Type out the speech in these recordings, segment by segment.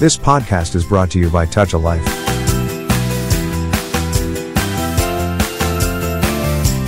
This podcast is brought to you by Touch a Life.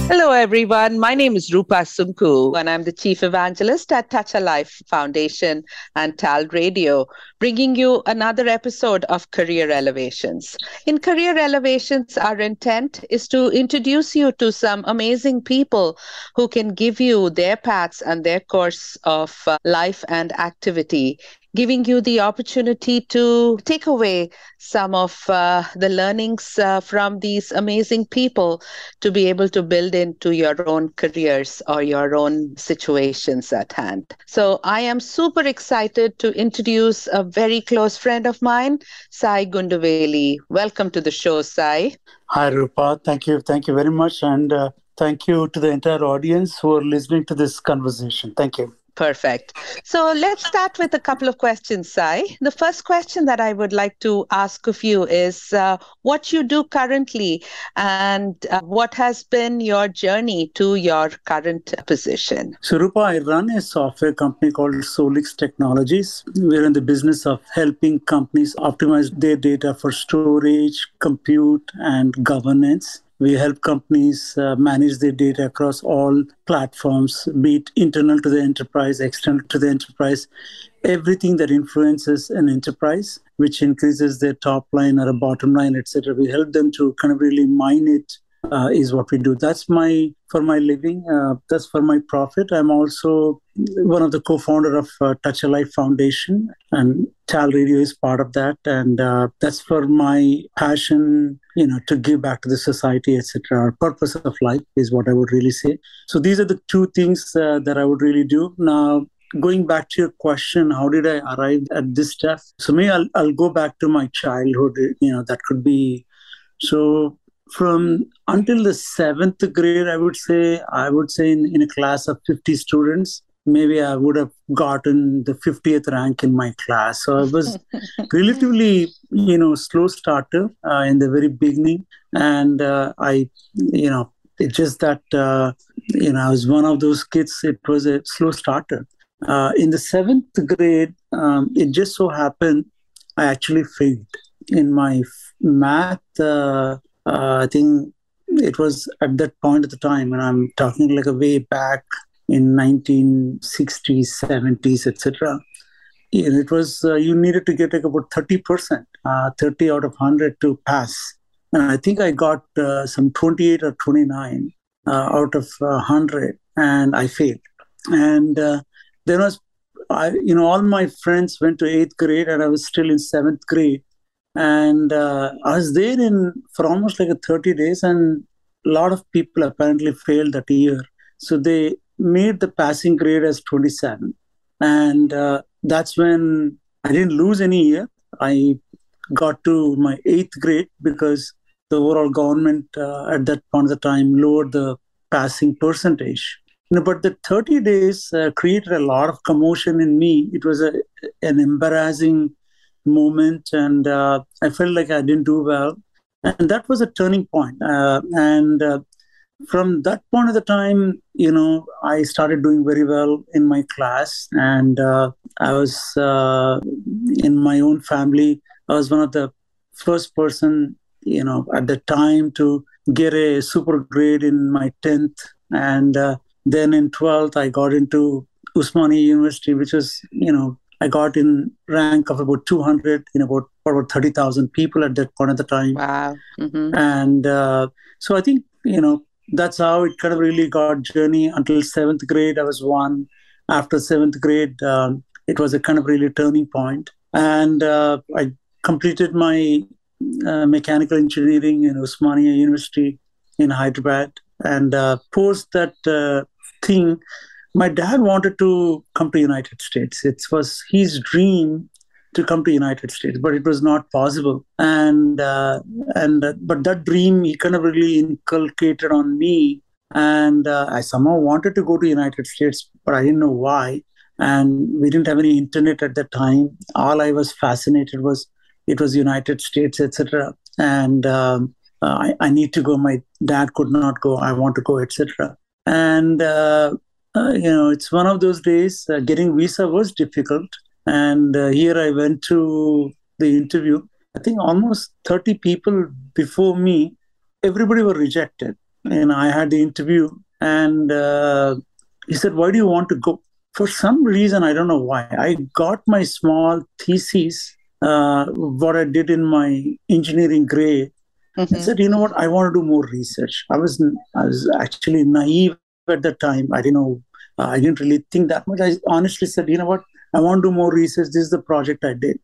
Hello, everyone. My name is Rupa Sunku, and I'm the Chief Evangelist at Touch a Life Foundation and TAL Radio, bringing you another episode of Career Elevations. In Career Elevations, our intent is to introduce you to some amazing people who can give you their paths and their course of uh, life and activity giving you the opportunity to take away some of uh, the learnings uh, from these amazing people to be able to build into your own careers or your own situations at hand. So I am super excited to introduce a very close friend of mine, Sai Gundavelli. Welcome to the show, Sai. Hi, Rupa. Thank you. Thank you very much. And uh, thank you to the entire audience who are listening to this conversation. Thank you. Perfect. So let's start with a couple of questions, Sai. The first question that I would like to ask of you is uh, what you do currently and uh, what has been your journey to your current position? So, Rupa, I run a software company called Solix Technologies. We're in the business of helping companies optimize their data for storage, compute, and governance. We help companies uh, manage their data across all platforms, be it internal to the enterprise, external to the enterprise, everything that influences an enterprise, which increases their top line or a bottom line, etc. We help them to kind of really mine it uh, is what we do. That's my for my living. Uh, that's for my profit. I'm also one of the co-founder of uh, Touch a Life Foundation, and Tal Radio is part of that. And uh, that's for my passion, you know, to give back to the society, etc. Our purpose of life is what I would really say. So these are the two things uh, that I would really do now. Going back to your question, how did I arrive at this stuff? So maybe I'll, I'll go back to my childhood. You know, that could be so from until the seventh grade, I would say, I would say in, in a class of 50 students, maybe I would have gotten the 50th rank in my class. So I was relatively, you know, slow starter uh, in the very beginning. And uh, I, you know, it's just that, uh, you know, I was one of those kids, it was a slow starter. Uh, in the seventh grade, um, it just so happened I actually failed in my math uh, uh, I think it was at that point of the time, and I'm talking like a way back in 1960s, 70s, etc. It was uh, you needed to get like about 30 percent, uh, 30 out of 100 to pass, and I think I got uh, some 28 or 29 uh, out of 100, and I failed. And uh, there was, I, you know, all my friends went to eighth grade, and I was still in seventh grade and uh, I was there in for almost like a 30 days, and a lot of people apparently failed that year. So they made the passing grade as 27, and uh, that's when I didn't lose any year. I got to my eighth grade because the overall government uh, at that point of time lowered the passing percentage. You know, but the 30 days uh, created a lot of commotion in me. It was a, an embarrassing moment and uh, i felt like i didn't do well. And that was a turning point. Uh, and uh, from that point of the time you know i started doing very well in my class. And uh, i was in my own family i was one of the first person you know at the time to get a super grade in my 10th and then in 12th i got into Osmania university which was you know I got in rank of about 200 in about about 30,000 people at that point at the time. Wow. Mm-hmm. And uh, so I think, you know, that's how it kind of really got journey until seventh grade. I was one. After seventh grade, um, it was a kind of really turning point. And uh, I completed my uh, mechanical engineering in Osmania University in Hyderabad. And uh, post that uh, thing, my dad wanted to come to united states. It was his dream to come to united states but it was not possible. And uh, and uh, but that dream he kind of really inculcated on me. And uh, i somehow wanted to go to united states but i didn't know why. And we didn't have any internet at that time. All i was fascinated was it was united states etc and um, uh, I, I need to go. My dad could not go. I want to go etc and uh, uh, you know, it's one of those days. Uh, getting visa was difficult, and uh, here I went to the interview. I think almost 30 people before me, everybody were rejected. And I had the interview, and uh, he said, Why do you want to go? For some reason, I don't know why, I got my small thesis, uh, what I did in my engineering grade. Mm-hmm. I said, you know what, I want to do more research. I was I was actually naive at the time. I didn't know, uh, I didn't really think that much. I honestly said, you know what, I want to do more research. This is the project I did.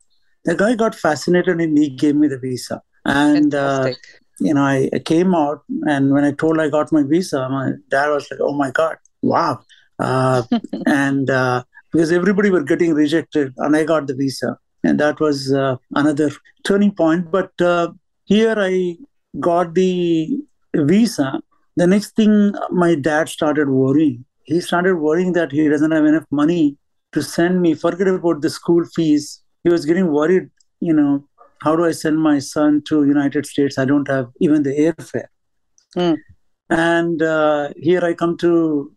The guy got fascinated and he gave me the visa. And uh, you know, I, I, came out, and when I told I got my visa, my dad was like, "Oh my god, wow!" Uh, and uh, because everybody were getting rejected, and I got the visa, and that was uh, another turning point. But uh, here I got the visa. The next thing, my dad started worrying. He started worrying that he doesn't have enough money to send me. Forget about the school fees. He was getting worried. You know, how do I send my son to United States? I don't have even the airfare. Mm. And uh, here I come to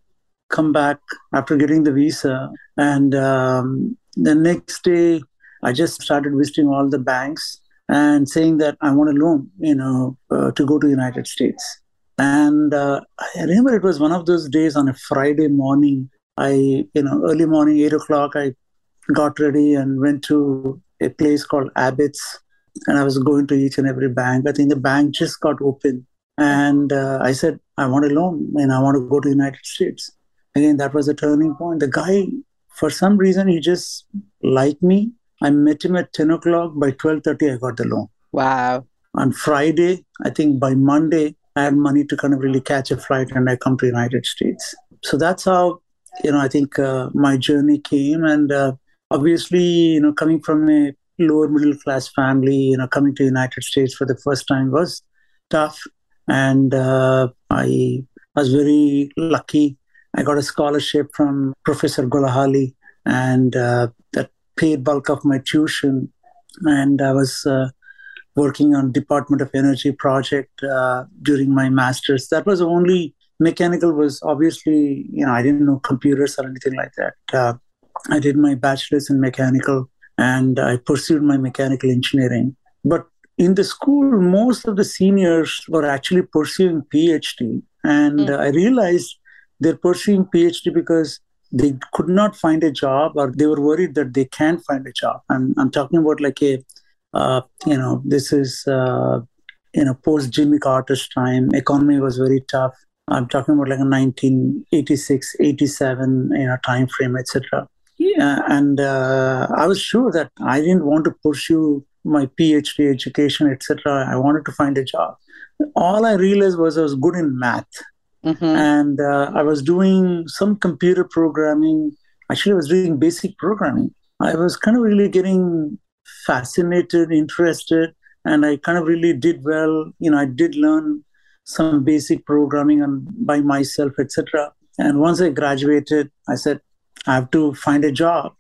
come back after getting the visa. And um, the next day, I just started visiting all the banks and saying that I want a loan, you know, uh, to go to United States. And uh, I remember it was one of those days on a Friday morning. I, you know, early morning, eight o'clock, I got ready and went to a place called Abids and I was going to each and every bank. I think the bank just got open, and uh, I said, "I want a loan, and I want to go to the United States." Again, that was a turning point. The guy, for some reason, he just liked me. I met him at ten o'clock. By twelve thirty, I got the loan. Wow! On Friday, I think by Monday, I had money to kind of really catch a flight, and I come to United States. So that's how you know I think uh, my journey came, and uh, obviously, you know, coming from a lower middle class family, you know, coming to United States for the first time was tough. And uh, I was very lucky. I got a scholarship from Professor Golahali, and uh, that paid bulk of my tuition. And I was uh, working on Department of Energy project uh, during my master's. That was only mechanical was obviously, you know, I didn't know computers or anything like that. Uh, I did my bachelor's in mechanical and I pursued my mechanical engineering. But in the school, most of the seniors were actually pursuing PhD. And mm. I realized they're pursuing PhD because they could not find a job or they were worried that they can't find a job. And I'm talking about like a, uh, you know, this is, uh, you know, post Jimmy Carter's time. Economy was very tough. I'm talking about like a 1986, 87, you know, time frame, etc. Yeah, and uh, I was sure that I didn't want to pursue my PhD education, etc. I wanted to find a job. All I realized was I was good in math, mm-hmm. and uh, I was doing some computer programming. Actually, I was doing basic programming. I was kind of really getting fascinated, interested, and I kind of really did well. You know, I did learn some basic programming and by myself, etc. And once I graduated, I said, I have to find a job.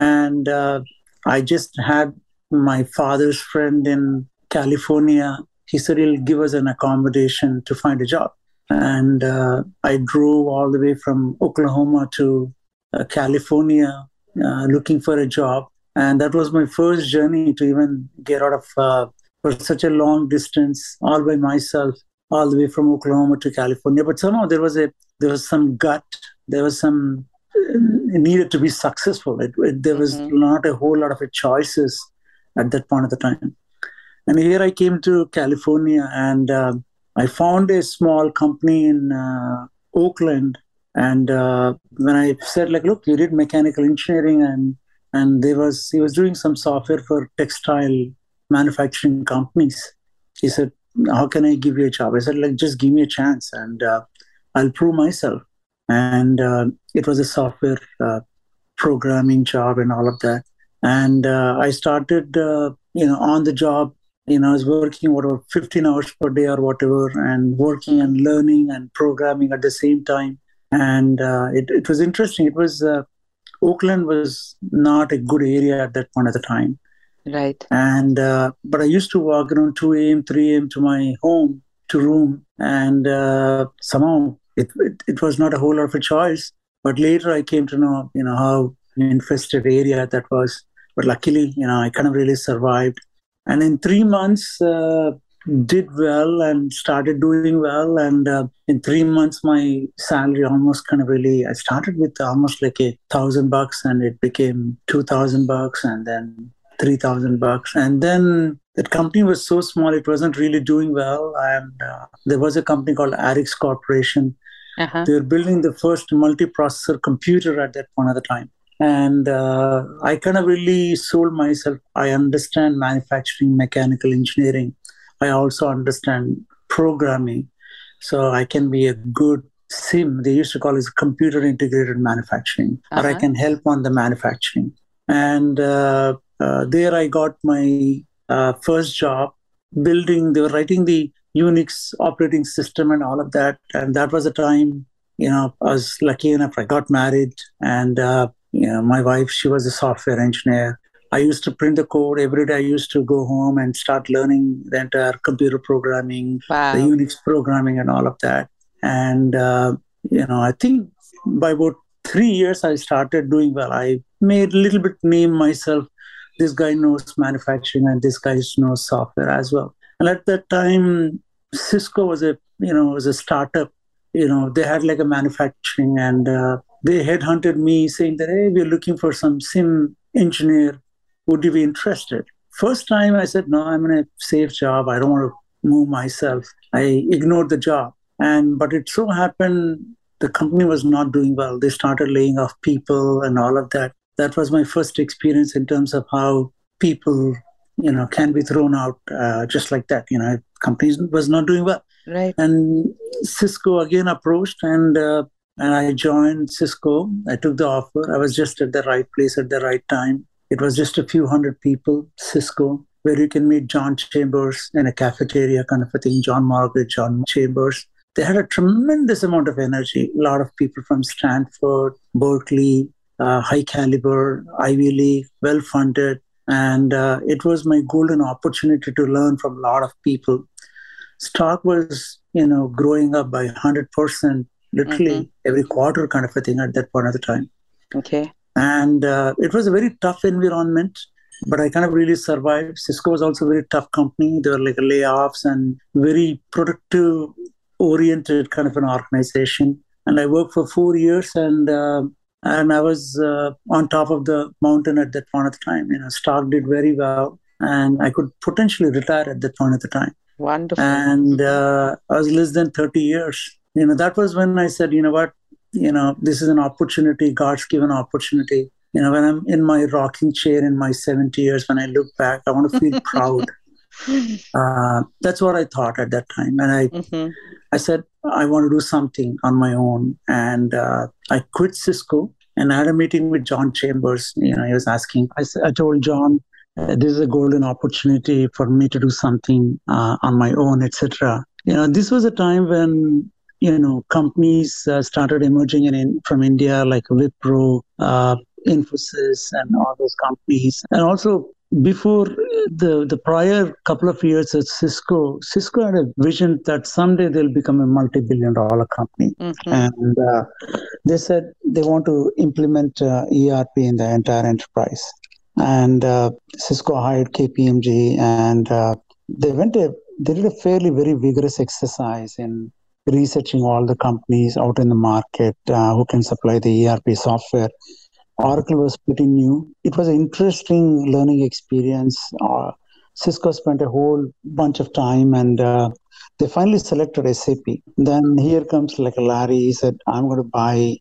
And uh, I just had my father's friend in California. He said he'll give us an accommodation to find a job. And uh, I drove all the way from Oklahoma to uh, California uh, looking for a job. And that was my first journey to even get out of uh, for such a long distance all by myself, all the way from Oklahoma to California. But somehow there was a there was some gut, there was some needed to be successful. It, it, there was mm-hmm. not a whole lot of choices at that point of the time. And here I came to California and uh, I found a small company in uh, Oakland. And uh, when I said, like, look, you did mechanical engineering, and and there was he was doing some software for textile manufacturing companies. He said, how can I give you a job? I said, like, just give me a chance, and uh, I'll prove myself and uh, it was a software uh, programming job and all of that. And uh, I started, uh, you know, on the job. You know, I was working whatever 15 hours per day or whatever, and working and learning and programming at the same time. And uh, it, it was interesting. It was Oakland was not a good area at that point of the time. Right. And but I used to walk around 2 a.m., 3 a.m. to my home to room, and somehow it, it, it was not a whole lot of a choice. But later I came to know, you know, how infested area that was. but luckily, you know, I kind of really survived. And in three months, uh, did well and started doing well. And uh, in three months, my salary almost kind of really, I started with almost like a thousand bucks and it became 2000 bucks and then 3000 bucks. And then that company was so small, it wasn't really doing well. And uh, there was a company called Arix Corporation. Uh-huh. They were building the first multiprocessor computer at that point of the time and uh, i kind of really sold myself i understand manufacturing mechanical engineering i also understand programming so i can be a good CIM they used to call it computer integrated manufacturing uh-huh. or i uh-huh. can help on the manufacturing and uh, uh, there i got my uh, first job building they were writing the unix operating system and all of that and that was a time you know i was lucky enough i got married and uh, you know, my wife, she was a software engineer. I used to print the code every day. I used to go home and start learning the entire computer programming, wow. the Unix programming, and all of that. And uh, you know, I think by about three years, I started doing well. I made a little bit name myself. This guy knows manufacturing, and this guy knows software as well. And at that time, Cisco was a you know was a startup. You know, they had like a manufacturing and uh, they headhunted me saying that, hey, we're looking for some CIM engineer. Would you be interested? First time I said, no, I'm in a safe job. I don't want to move myself. I ignored the job. And but it so happened the company was not doing well. They started laying off people and all of that. That was my first experience in terms of how people, you know, can be thrown out uh, just like that. You know, companies was not doing well. Right. And Cisco again approached and uh, and I joined Cisco. I took the offer. I was just at the right place at the right time. It was just a few hundred people, Cisco, where you can meet John Chambers in a cafeteria kind of a thing, John Morgridge, John Chambers. They had a tremendous amount of energy. A lot of people from Stanford, Berkeley, uh, high caliber, Ivy League, well funded. And uh, it was my golden opportunity to learn from a lot of people. Stock was, you know, growing up by 100% literally mm-hmm. every quarter kind of a thing at that point of the time. Okay. And uh, it was a very tough environment, but I kind of really survived. Cisco was also a very tough company. There were like layoffs and very productive oriented kind of an organization. And I worked for four years and uh, and I was uh, on top of the mountain at that point of the time. You know, stock did very well, and I could potentially retire at that point of the time. Wonderful. And uh, I was less than 30 years you know that was when i said you know what you know this is an opportunity god's given opportunity. You know when i'm in my rocking chair in my 70 years when i look back i want to feel proud. Uh, that's what i thought at that time. And i mm-hmm. i said i want to do something on my own. And uh, i quit cisco and i had a meeting with john chambers. You know he was asking i, I told john uh, this is a golden opportunity for me to do something uh, on my own etc you know this was a time when you know, companies uh, started emerging in, from India like Wipro, uh, Infosys, and all those companies. And also before the the prior couple of years at Cisco, Cisco had a vision that someday they'll become a multi-billion dollar company, mm-hmm. and uh, they said they want to implement uh, ERP in the entire enterprise. And uh, Cisco hired KPMG, and uh, they went a they did a fairly very vigorous exercise in researching all the companies out in the market uh, who can supply the ERP software. Oracle was pretty new. It was an interesting learning experience. Uh, Cisco spent a whole bunch of time and uh, they finally selected SAP. Then here comes like Larry. He said, I'm going to buy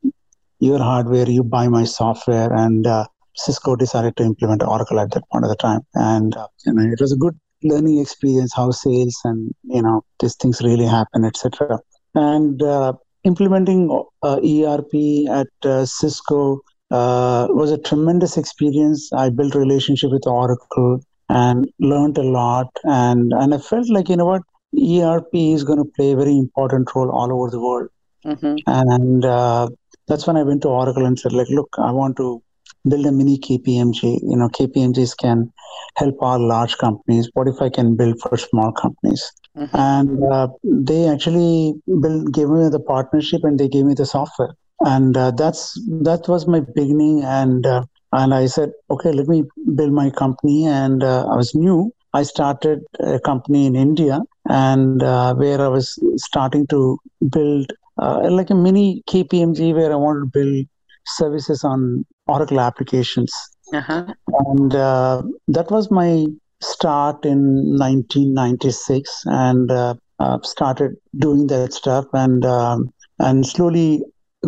your hardware, you buy my software. And uh, Cisco decided to implement Oracle at that point of the time. And uh, you know, it was a good learning experience how sales and you know these things really happen etc and uh, implementing uh, ERP at uh, Cisco was a tremendous experience. I built relationship with Oracle and learned a lot. And, and I felt like, you know what, ERP is going to play a very important role all over the world. Mm-hmm. And uh, that's when I went to Oracle and said, like, look, I want to build a mini KPMG. You know, KPMGs can help all large companies. What if I can build for small companies? Mm-hmm. And uh, they actually built, gave me the partnership and they gave me the software. And uh, that's that was my beginning. And uh, And I said, okay, let me build my company. And uh, I was new. I started a company in India and uh, where I was starting to build uh, like a mini KPMG where I wanted to build services on Oracle applications. Uh-huh. And uh, that was my start in 1996 and uh, uh, started doing that stuff and um, and slowly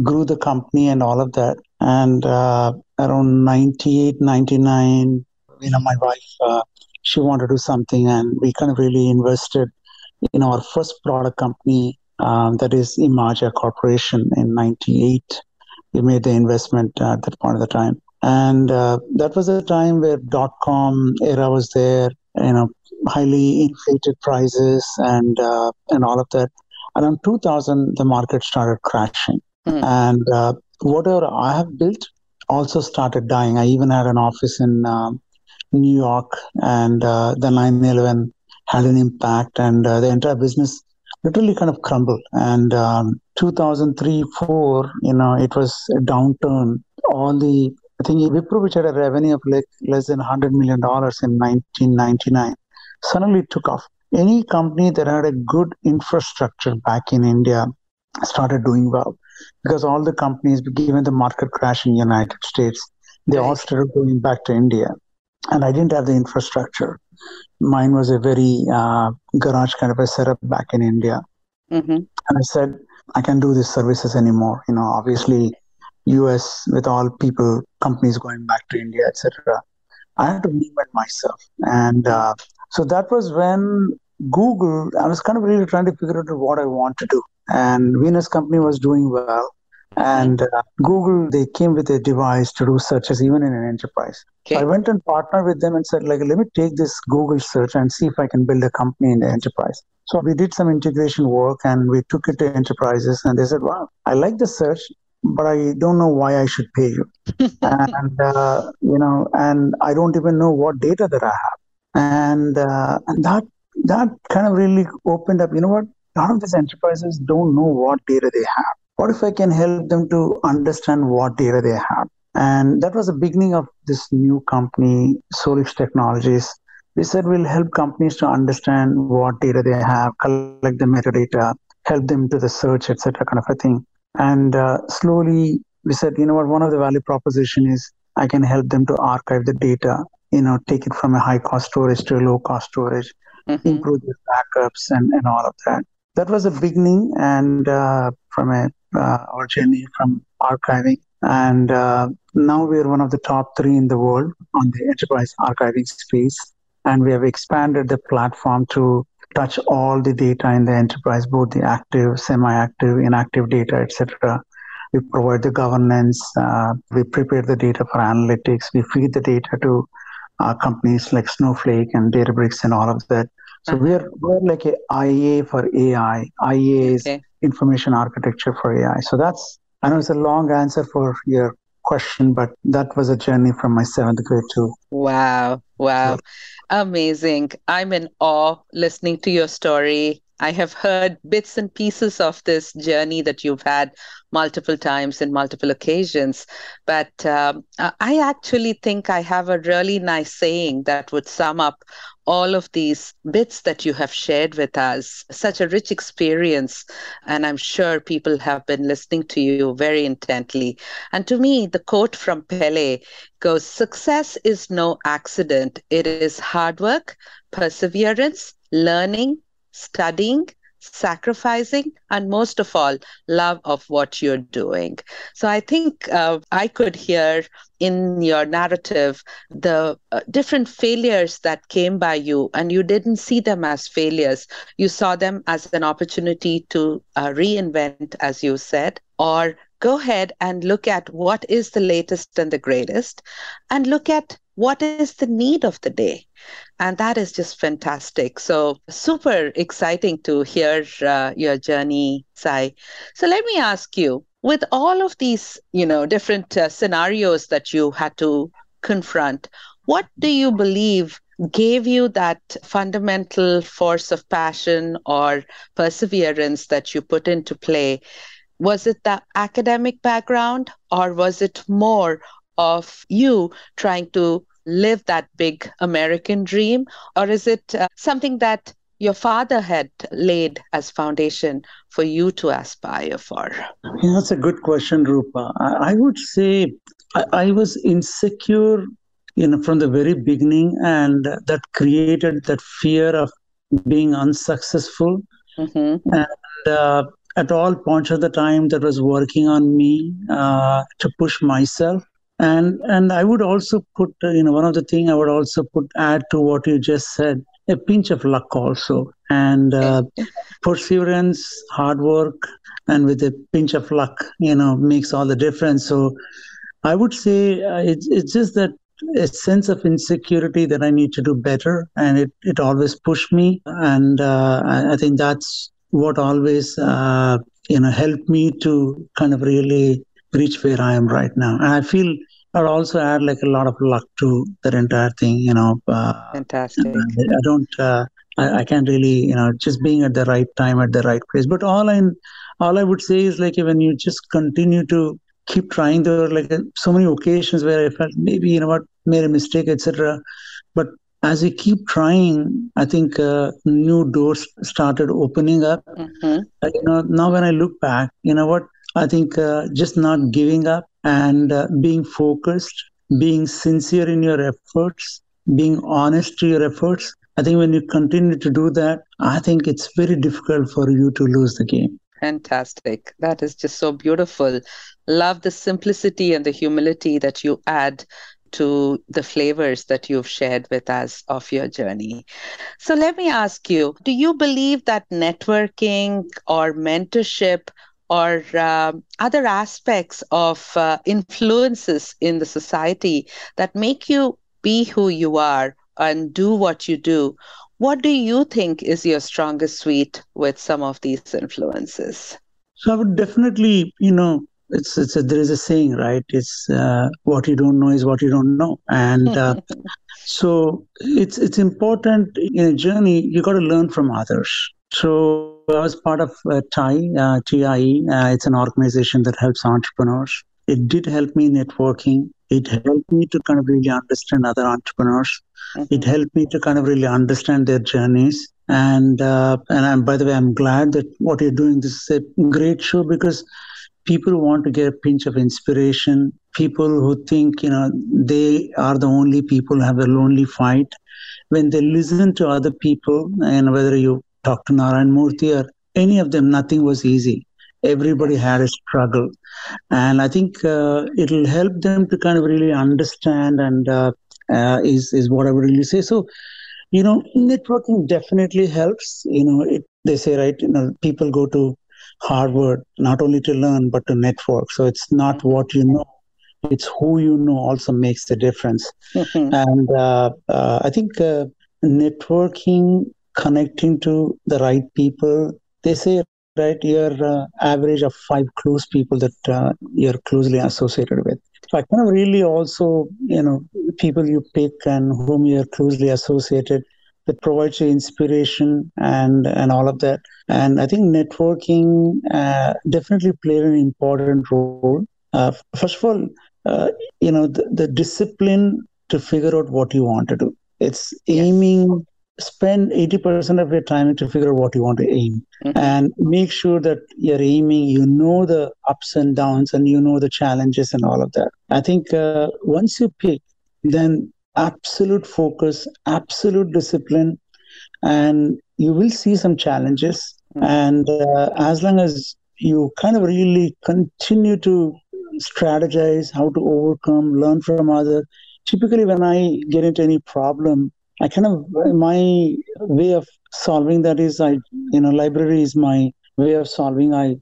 grew the company and all of that. And uh, around 98, 99, you know, my wife, uh, she wanted to do something and we kind of really invested in our first product company um, that is Imaja Corporation in 98. We made the investment at that point of the time. And uh, that was a time where dot com era was there, you know, highly inflated prices and uh, and all of that. Around 2000, the market started crashing. Mm. And uh, whatever I have built also started dying. I even had an office in um, New York, and uh, the 9 11 had an impact, and uh, the entire business literally kind of crumbled. And um, 2003 4, you know, it was a downturn. All the I think Wipro, which had a revenue of like less than $100 million in 1999, suddenly took off. Any company that had a good infrastructure back in India started doing well because all the companies, given the market crash in the United States, they all started going back to India. And I didn't have the infrastructure. Mine was a very uh, garage kind of a setup back in India. Mm-hmm. And I said, I can't do these services anymore. You know, obviously, US with all people, companies going back to India, etc. I had to reinvent myself, and uh, so that was when Google. I was kind of really trying to figure out what I want to do, and Venus company was doing well, and uh, Google they came with a device to do searches even in an enterprise. Okay. So I went and partnered with them and said, like, let me take this Google search and see if I can build a company in the enterprise. So we did some integration work and we took it to enterprises, and they said, wow, I like the search but I don't know why I should pay you. and, uh, you know, and I don't even know what data that I have. And, uh, and that, that kind of really opened up, you know what? A lot of these enterprises don't know what data they have. What if I can help them to understand what data they have? And that was the beginning of this new company, Solix Technologies. We said we'll help companies to understand what data they have, collect the metadata, help them to the search, etc., kind of a thing. And uh, slowly we said, you know what, one of the value proposition is I can help them to archive the data, you know, take it from a high cost storage to a low cost storage, mm-hmm. improve the backups and, and all of that. That was a beginning and uh, from a our journey from archiving. And uh, now we are one of the top three in the world on the enterprise archiving space. And we have expanded the platform to touch all the data in the enterprise, both the active, semi-active, inactive data, etc. We provide the governance. Uh, we prepare the data for analytics. We feed the data to uh, companies like Snowflake and Databricks and all of that. So uh-huh. we're we're like a IEA for AI. IEA is okay. information architecture for AI. So that's I know it's a long answer for your question, but that was a journey from my seventh grade to. Wow! Wow! Amazing. I'm in awe listening to your story. I have heard bits and pieces of this journey that you've had multiple times in multiple occasions. But um, I actually think I have a really nice saying that would sum up all of these bits that you have shared with us. Such a rich experience. And I'm sure people have been listening to you very intently. And to me, the quote from Pele goes Success is no accident, it is hard work, perseverance, learning, studying, sacrificing, and most of all, love of what you're doing. So I think uh, I could hear in your narrative the uh, different failures that came by you, and you didn't see them as failures. You saw them as an opportunity to uh, reinvent, as you said, or go ahead and look at what is the latest and the greatest, and look at what is the need of the day? And that is just fantastic. So super exciting to hear uh, your journey sai. So let me ask you with all of these you know different uh, scenarios that you had to confront what do you believe gave you that fundamental force of passion or perseverance that you put into play? Was it the academic background or was it more of you trying to live that big American dream? Or is it uh, something that your father had laid as foundation for you to aspire for? Yeah, that's a good question, Rupa. I, I would say I, I, was insecure, you know, from the very beginning, and that created that fear of being unsuccessful. Mm-hmm. And uh, at all points of the time, that was working on me uh, to push myself. And and I would also put, uh, you know, one of the thing I would also put add to what you just said a pinch of luck also. And uh, perseverance hard work and with a pinch of luck you know makes all the difference. So i would say uh, it's, it's just that a sense of insecurity that i need to do better and it, it always pushed me. And uh, I, I, think that's what always uh, you know helped me to kind of really reach where i am right now. And i feel I also add like a lot of luck to that entire thing. You know, uh, fantastic. I don't. Uh, I, I, can't really, you know, just being at the right time at the right place. But all I, all I would say is like when you just continue to keep trying, there were like so many occasions where I felt maybe you know what made a mistake, etc. But as we keep trying, I think uh, new doors started opening up. Mm-hmm. Uh, you know, now when I look back, you know what, I think uh, just not giving up and uh, being focused, being sincere in your efforts, being honest to your efforts. I think when you continue to do that, I think it's very difficult for you to lose the game. Fantastic. That is just so beautiful. Love the simplicity and the humility that you add to the flavors that you've shared with us of your journey. So let me ask you do you believe that networking or mentorship or uh, other aspects of uh, influences in the society that make you be who you are and do what you do. What do you think is your strongest suite with some of these influences? So I would definitely, you know, it's it's a, there is a saying, right? It's uh, what you don't know is what you don't know, and uh, so it's it's important in a journey. You got to learn from others. So I was part of uh, TIE, uh, TIE. Uh, it's an organization that helps entrepreneurs. It did help me networking. It helped me to kind of really understand other entrepreneurs. Mm-hmm. It helped me to kind of really understand their journeys. And uh, and I'm, by the way, I'm glad that what you're doing. This is a great show because people want to get a pinch of inspiration. People who think you know they are the only people who have a lonely fight. When they listen to other people, and whether you Dr. Narayan Murthy or any of them, nothing was easy. Everybody had a struggle. And I think uh, it'll help them to kind of really understand and uh, uh, is, is what I would really say. So, you know, networking definitely helps. You know, it, they say, right, you know, people go to Harvard not only to learn, but to network. So it's not what you know, it's who you know also makes the difference. Mm-hmm. And uh, uh, I think uh, networking connecting to the right people. They say, right, you're uh, average of five close people that uh, you're closely associated with. So I kind of really also, you know, people you pick and whom you're closely associated that provides you inspiration and and all of that. And I think networking uh, definitely played an important role. Uh, first of all, uh, you know, the, the discipline to figure out what you want to do. It's aiming spend 80% of your time to figure out what you want to aim mm-hmm. and make sure that you're aiming you know the ups and downs and you know the challenges and all of that i think uh, once you pick then absolute focus absolute discipline and you will see some challenges mm-hmm. and uh, as long as you kind of really continue to strategize how to overcome learn from others typically when i get into any problem I kind of my way of solving that is I you know library is my way of solving. I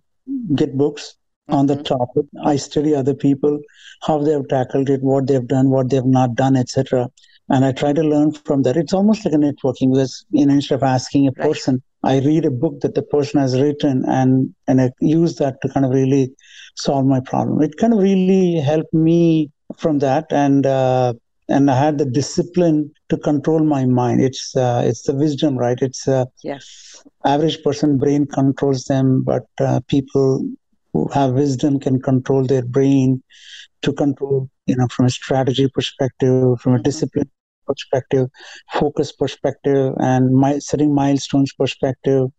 get books mm-hmm. on the mm-hmm. topic. I study other people, how they have tackled it, what they've done, what they've not done, etc. And I try to learn from that. It's almost like a networking because you know instead of asking a right. person, I read a book that the person has written and and I use that to kind of really solve my problem. It kind of really helped me from that and. Uh, and I had the discipline to control my mind. It's uh, it's the wisdom, right? It's uh, yes. Average person brain controls them, but uh, people who have wisdom can control their brain to control, you know, from a strategy perspective, from a mm-hmm. discipline perspective, focus perspective, and my, setting milestones perspective,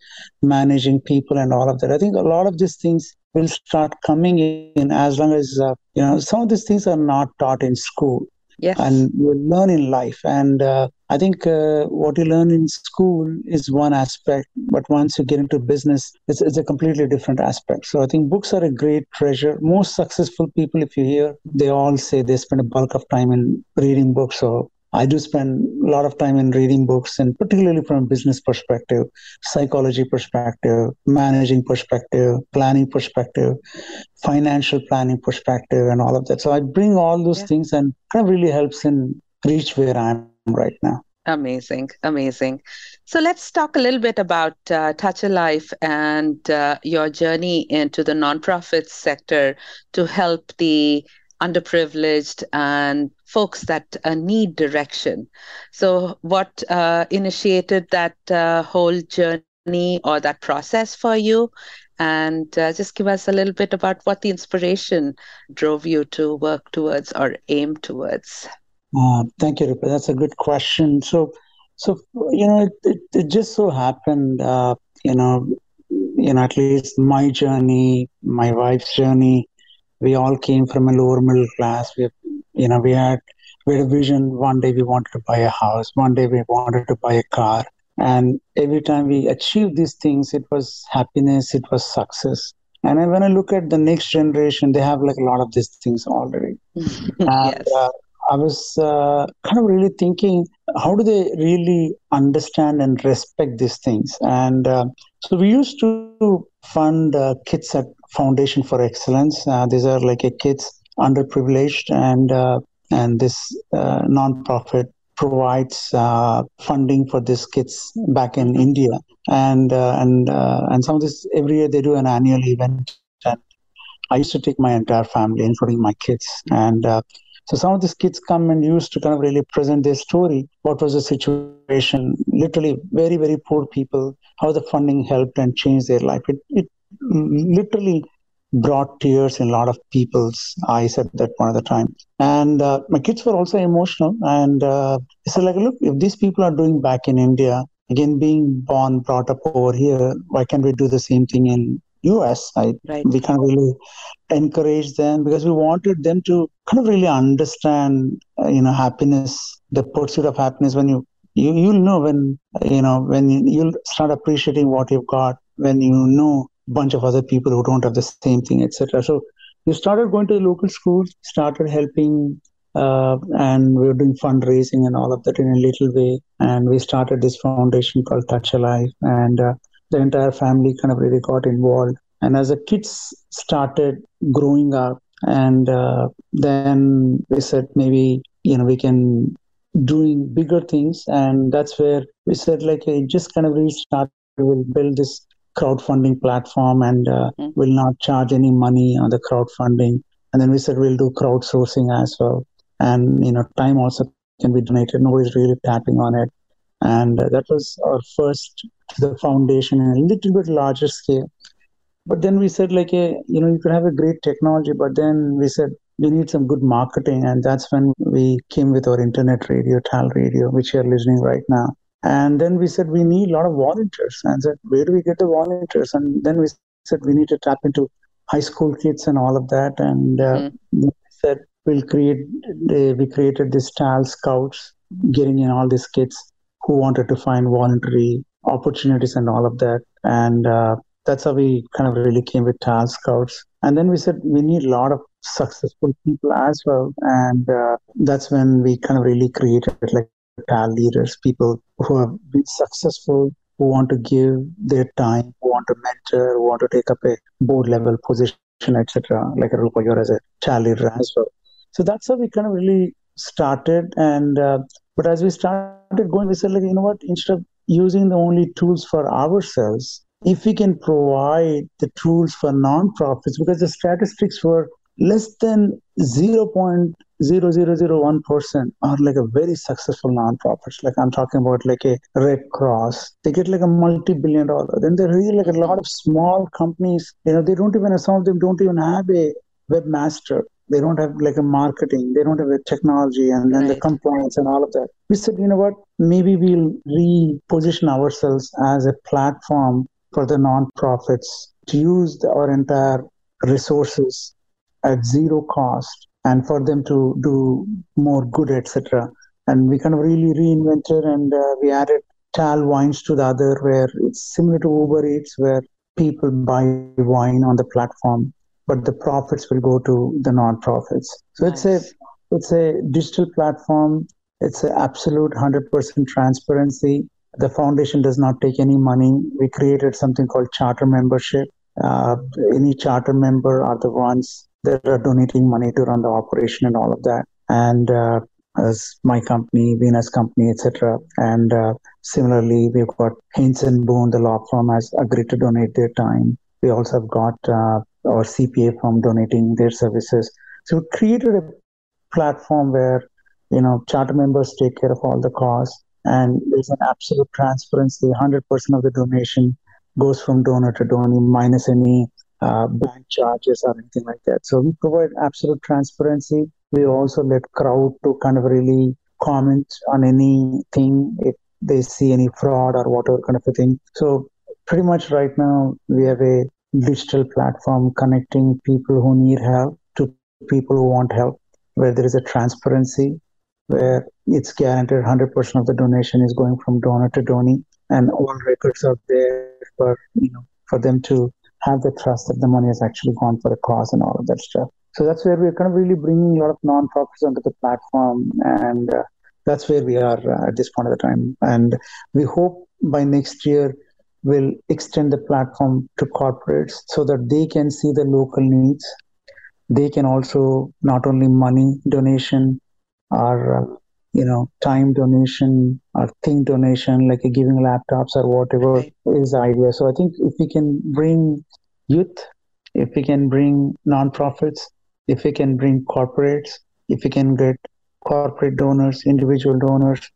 managing people, and all of that. I think a lot of these things will start coming in as long as uh, you know some of these things are not taught in school. Yes. And you learn in life. And uh, I think uh, what you learn in school is one aspect, but once you get into business, it's, it's a completely different aspect. So I think books are a great treasure. Most successful people, if you hear, they all say they spend a bulk of time in reading books or I do spend a lot of time in reading books, and particularly from a business perspective, psychology perspective, managing perspective, planning perspective, financial planning perspective, and all of that. So I bring all those yeah. things and kind of really helps in reach where I am right now. Amazing, amazing. So let's talk a little bit about uh, Touch a Life and uh, your journey into the nonprofit sector to help the underprivileged and folks that uh, need direction. So, what uh, initiated that uh, whole journey or that process for you? And uh, just give us a little bit about what the inspiration drove you to work towards or aim towards. Uh, thank you, Rupa. That's a good question. So, so you know, it, it, it just so happened, uh, you know, you know, at least my journey, my wife's journey, we all came from a lower middle class. We, you know, we had we had a vision. One day we wanted to buy a house. One day we wanted to buy a car. And every time we achieved these things, it was happiness. It was success. And then when I look at the next generation, they have like a lot of these things already. and, yes. uh, I was uh, kind of really thinking, how do they really understand and respect these things? And uh, so we used to fund uh, kids at Foundation for Excellence. Uh, these are like a kids underprivileged, and uh, and this uh, nonprofit provides funding for these kids back in India. And and and some of this every year they do an annual event. And I used to take my entire family, including my kids, and so some of these kids come and used to kind of really present their story. What was the situation? Literally, very very poor people. How the funding helped and changed their life. It it literally brought tears in a lot of people's eyes at that point of the time. And uh, my kids were also emotional. And uh, I said, like, look, if these people are doing back in India, again, being born, brought up over here, why can't we do the same thing in US? I, right. We can't really encourage them because we wanted them to kind of really understand, uh, you know, happiness, the pursuit of happiness when you you you'll know when you know when you, you'll start appreciating what you've got when you know bunch of other people who don't have the same thing etc so we started going to the local schools started helping uh, and we were doing fundraising and all of that in a little way. And we started this foundation called touch a life and uh, the entire family kind of really got involved. And as the kids started growing up and uh, then we said maybe you know we can doing bigger things. And that's where we said like hey, just kind of restart we'll build this crowdfunding platform and uh, mm-hmm. will not charge any money on the crowdfunding. And then we said we'll do crowdsourcing as well. And you know time also can be donated. Nobody's really tapping on it. And uh, that was our first the foundation in a little bit larger scale. But then we said like a you know you could have a great technology but then we said we need some good marketing. And that's when we came with our internet radio tal radio which you're listening right now and then we said we need a lot of volunteers and said where do we get the volunteers and then we said we need to tap into high school kids and all of that. And uh, we said we'll create uh, we created this tal scouts getting in all these kids who wanted to find voluntary opportunities and all of that. And uh, that's how we kind of really came with tal scouts. And then we said we need a lot of successful people as well. And uh, that's when we kind of really created like TAL leaders, people who have been successful, who want to give their time, who want to mentor, who want to take up a board level position, etc. Like a Rupa, you're as a TAL leader as well. So that's how we kind of really started. And uh, but as we started going, we said like, you know what? Instead of using the only tools for ourselves, if we can provide the tools for nonprofits, because the statistics were less than 0.001% 0.001% are like a very successful nonprofits. Like I'm talking about like a Red Cross. They get like a multi-billion dollar. Then there are really like a lot of small companies, you know, they don't even, some of them don't even have a webmaster. They don't have like a marketing. They don't have a technology and then right. the compliance and all of that. We said, you know what, maybe we'll reposition ourselves as a platform for the nonprofits to use the, our entire resources at zero cost and for them to do more good, etc. And we kind of really reinvented and uh, we added Tal wines to the other, where it's similar to Uber Eats, where people buy wine on the platform, but the profits will go to the non-profits. So nice. it's a it's a digital platform. It's an absolute 100% transparency. The foundation does not take any money. We created something called charter membership. Uh, any charter member are the ones that are donating money to run the operation and all of that. And uh, as my company, Venus Company, etc. And uh, similarly, we've got Haynes and Boone, the law firm, has agreed to donate their time. We also have got uh, our CPA firm donating their services. So we created a platform where you know charter members take care of all the costs, and there's an absolute transparency. 100% of the donation goes from donor to donor, minus any uh, bank charges or anything like that. So we provide absolute transparency. We also let crowd to kind of really comment on anything if they see any fraud or whatever kind of a thing. So pretty much right now we have a digital platform connecting people who need help to people who want help, where there is a transparency, where it's guaranteed 100% of the donation is going from donor to donor, and all records are there for you know for them to have the trust that the money has actually gone for a cause and all of that stuff. So that's where we're kind of really bringing a lot of nonprofits onto the platform, and uh, that's where we are uh, at this point of the time. And we hope by next year we'll extend the platform to corporates so that they can see the local needs. They can also not only money donation or uh, you know time donation or thing donation like giving laptops or whatever is the idea so i think if we can bring youth if we can bring nonprofits if we can bring corporates if we can get corporate donors individual donors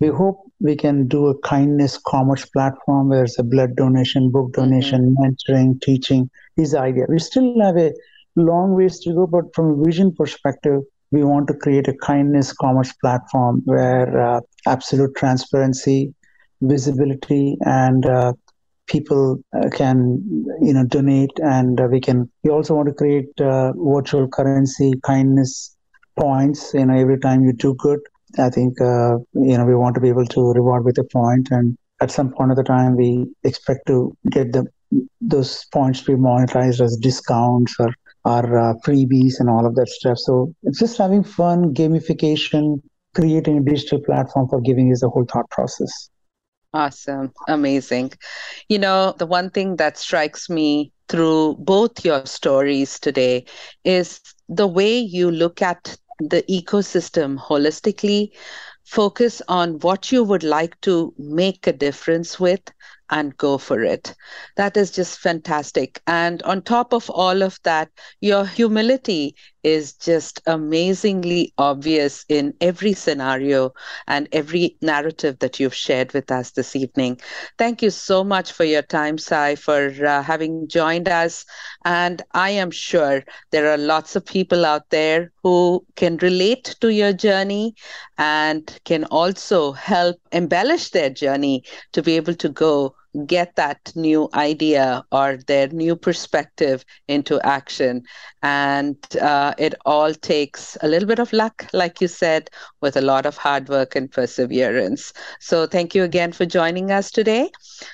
we hope we can do a kindness commerce platform where it's a blood donation book mm-hmm. donation mm-hmm. mentoring teaching is the idea we still have a long ways to go but from a vision perspective we want to create a kindness commerce platform where uh, absolute transparency, visibility, and uh, people uh, can you know donate, and uh, we can. We also want to create uh, virtual currency kindness points. You know, every time you do good, I think you know we want to be able to reward with a point, and at some point of the time, we expect to get the those points to be monetized as discounts or our uh, freebies and all of that stuff. So it's just having fun, gamification, creating a digital platform for giving is the whole thought process. Awesome. Amazing. You know, the one thing that strikes me through both your stories today is the way you look at the ecosystem holistically, focus on what you would like to make a difference with, and go for it. That is just fantastic. And on top of all of that, your humility is just amazingly obvious in every scenario and every narrative that you've shared with us this evening. Thank you so much for your time, Sai, for uh, having joined us. And I am sure there are lots of people out there who can relate to your journey and can also help embellish their journey to be able to go get that new idea or their new perspective into action. And uh, it all takes a little bit of luck, like you said, with a lot of hard work and perseverance. So thank you again for joining us today.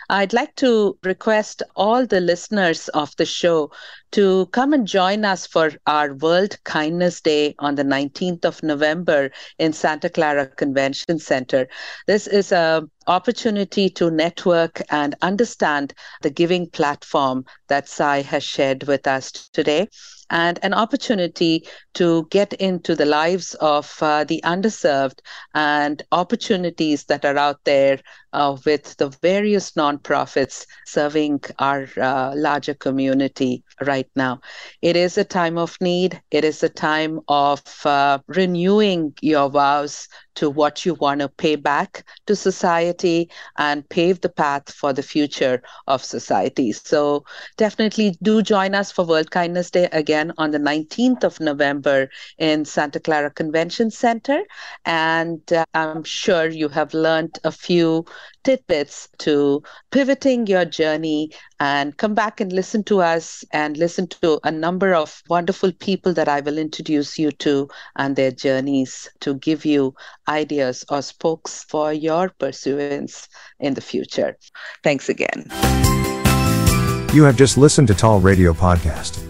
I'd like to request all the listeners of the show to come and join us for our World Kindness Day on the 19th of November in Santa Clara Convention Center. This is a opportunity to network and understand the giving platform that Sai has shared with us today. And an opportunity to get into the lives of uh, the underserved and opportunities that are out there uh, with the various nonprofits serving our uh, larger community right now. It is a time of need. It is a time of uh, renewing your vows to what you want to pay back to society and pave the path for the future of society. So definitely do join us for World Kindness Day again on the 19th of November in Santa Clara Convention Center. And uh, I'm sure you have learned a few tidbits to pivoting your journey and come back and listen to us and listen to a number of wonderful people that I will introduce you to and their journeys to give you ideas or spokes for your pursuance in the future. Thanks again. You have just listened to TAL Radio Podcast.